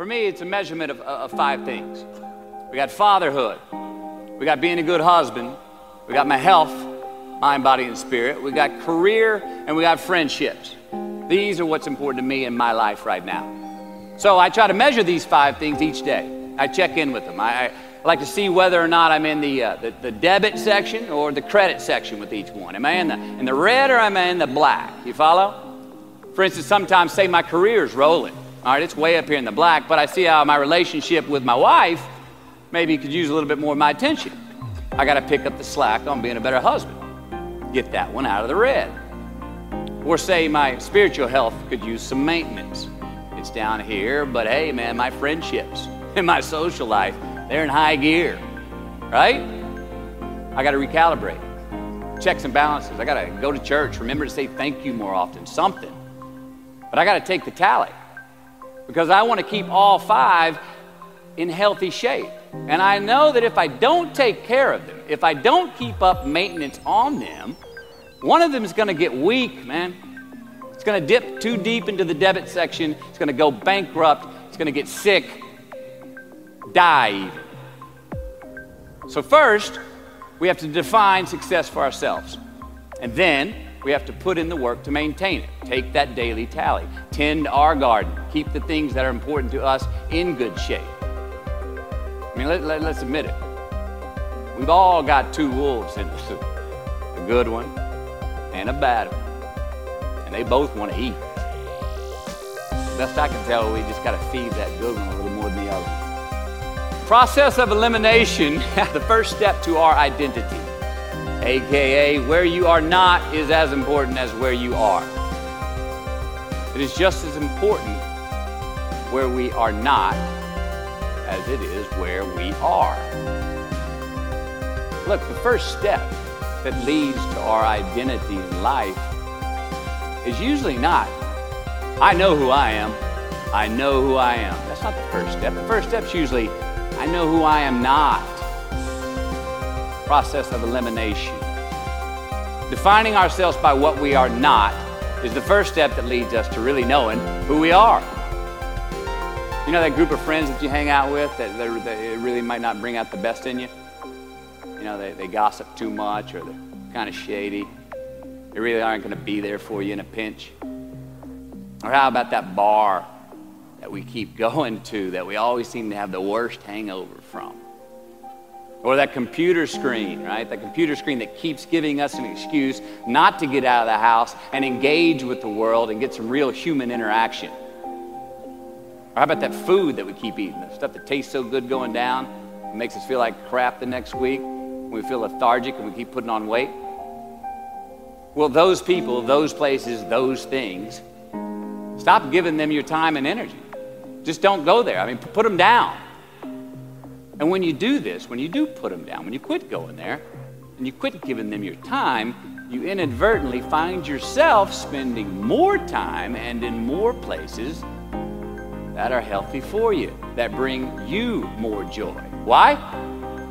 For me, it's a measurement of, of five things. We got fatherhood, we got being a good husband, we got my health, mind, body, and spirit, we got career, and we got friendships. These are what's important to me in my life right now. So I try to measure these five things each day. I check in with them. I, I like to see whether or not I'm in the, uh, the, the, debit section or the credit section with each one. Am I in the, in the red or am I in the black? You follow? For instance, sometimes say my career's rolling. All right, it's way up here in the black, but I see how my relationship with my wife maybe could use a little bit more of my attention. I got to pick up the slack on being a better husband. Get that one out of the red. Or say my spiritual health could use some maintenance. It's down here, but hey, man, my friendships and my social life, they're in high gear, right? I got to recalibrate. Checks and balances. I got to go to church. Remember to say thank you more often, something. But I got to take the tally because I want to keep all five in healthy shape. And I know that if I don't take care of them, if I don't keep up maintenance on them, one of them is going to get weak, man. It's going to dip too deep into the debit section. It's going to go bankrupt. It's going to get sick, die even. So, first, we have to define success for ourselves. And then we have to put in the work to maintain it. Take that daily tally. Tend our garden. Keep the things that are important to us in good shape. I mean, let, let, let's admit it. We've all got two wolves in us a good one and a bad one. And they both want to eat. Best I can tell, we just got to feed that good one a little more than the other. Process of elimination, the first step to our identity aka where you are not is as important as where you are. It is just as important where we are not as it is where we are. Look, the first step that leads to our identity in life is usually not, I know who I am, I know who I am. That's not the first step. The first step is usually, I know who I am not process of elimination. Defining ourselves by what we are not is the first step that leads us to really knowing who we are. You know that group of friends that you hang out with that, that really might not bring out the best in you? You know, they, they gossip too much or they're kind of shady. They really aren't going to be there for you in a pinch. Or how about that bar that we keep going to that we always seem to have the worst hangover from? Or that computer screen, right? That computer screen that keeps giving us an excuse not to get out of the house and engage with the world and get some real human interaction. Or how about that food that we keep eating? The stuff that tastes so good going down, makes us feel like crap the next week. We feel lethargic and we keep putting on weight. Well, those people, those places, those things, stop giving them your time and energy. Just don't go there. I mean, put them down. And when you do this, when you do put them down, when you quit going there, and you quit giving them your time, you inadvertently find yourself spending more time and in more places that are healthy for you, that bring you more joy. Why?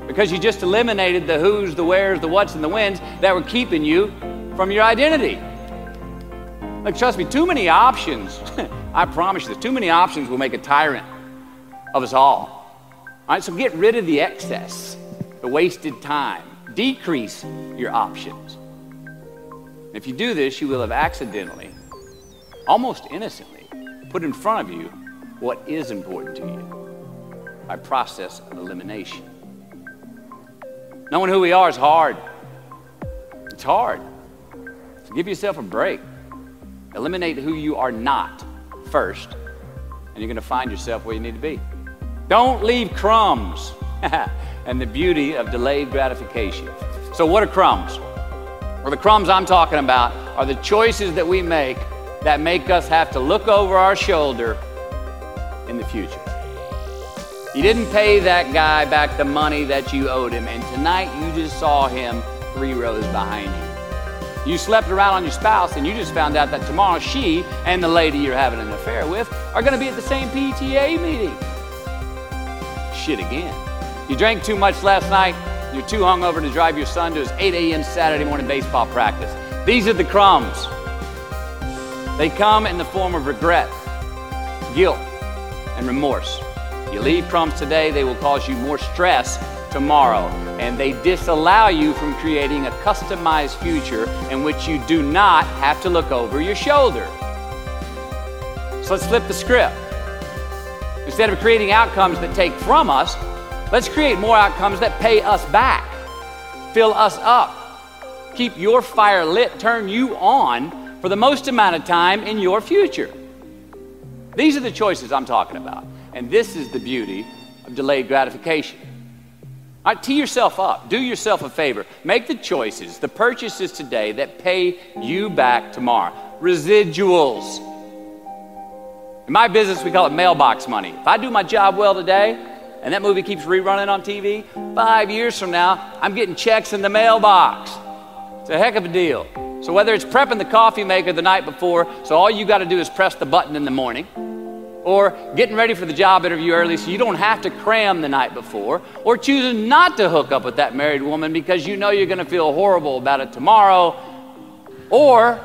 Because you just eliminated the who's, the where's, the what's, and the when's that were keeping you from your identity. Like, trust me, too many options, I promise you too many options will make a tyrant of us all. All right, so get rid of the excess, the wasted time. Decrease your options. If you do this, you will have accidentally, almost innocently, put in front of you what is important to you by process of elimination. Knowing who we are is hard. It's hard. So give yourself a break. Eliminate who you are not first, and you're going to find yourself where you need to be. Don't leave crumbs. and the beauty of delayed gratification. So, what are crumbs? Well, the crumbs I'm talking about are the choices that we make that make us have to look over our shoulder in the future. You didn't pay that guy back the money that you owed him, and tonight you just saw him three rows behind you. You slept around on your spouse, and you just found out that tomorrow she and the lady you're having an affair with are going to be at the same PTA meeting. Shit again. You drank too much last night, you're too hungover to drive your son to his 8 a.m. Saturday morning baseball practice. These are the crumbs. They come in the form of regret, guilt, and remorse. You leave crumbs today, they will cause you more stress tomorrow. And they disallow you from creating a customized future in which you do not have to look over your shoulder. So let's flip the script. Instead of creating outcomes that take from us, let's create more outcomes that pay us back, fill us up, keep your fire lit, turn you on for the most amount of time in your future. These are the choices I'm talking about. And this is the beauty of delayed gratification. All right, tee yourself up. Do yourself a favor. Make the choices, the purchases today that pay you back tomorrow. Residuals. In my business, we call it mailbox money. If I do my job well today, and that movie keeps rerunning on TV, five years from now, I'm getting checks in the mailbox. It's a heck of a deal. So, whether it's prepping the coffee maker the night before, so all you got to do is press the button in the morning, or getting ready for the job interview early so you don't have to cram the night before, or choosing not to hook up with that married woman because you know you're going to feel horrible about it tomorrow, or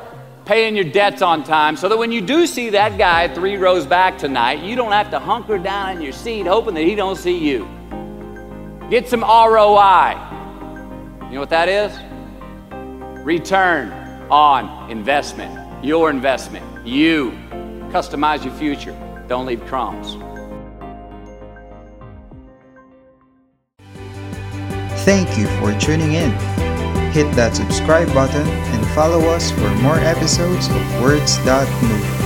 paying your debts on time so that when you do see that guy three rows back tonight, you don't have to hunker down in your seat hoping that he don't see you. Get some ROI. You know what that is? Return on investment. Your investment. You. Customize your future. Don't leave crumbs. Thank you for tuning in. Hit that subscribe button and follow us for more episodes of Words That Move.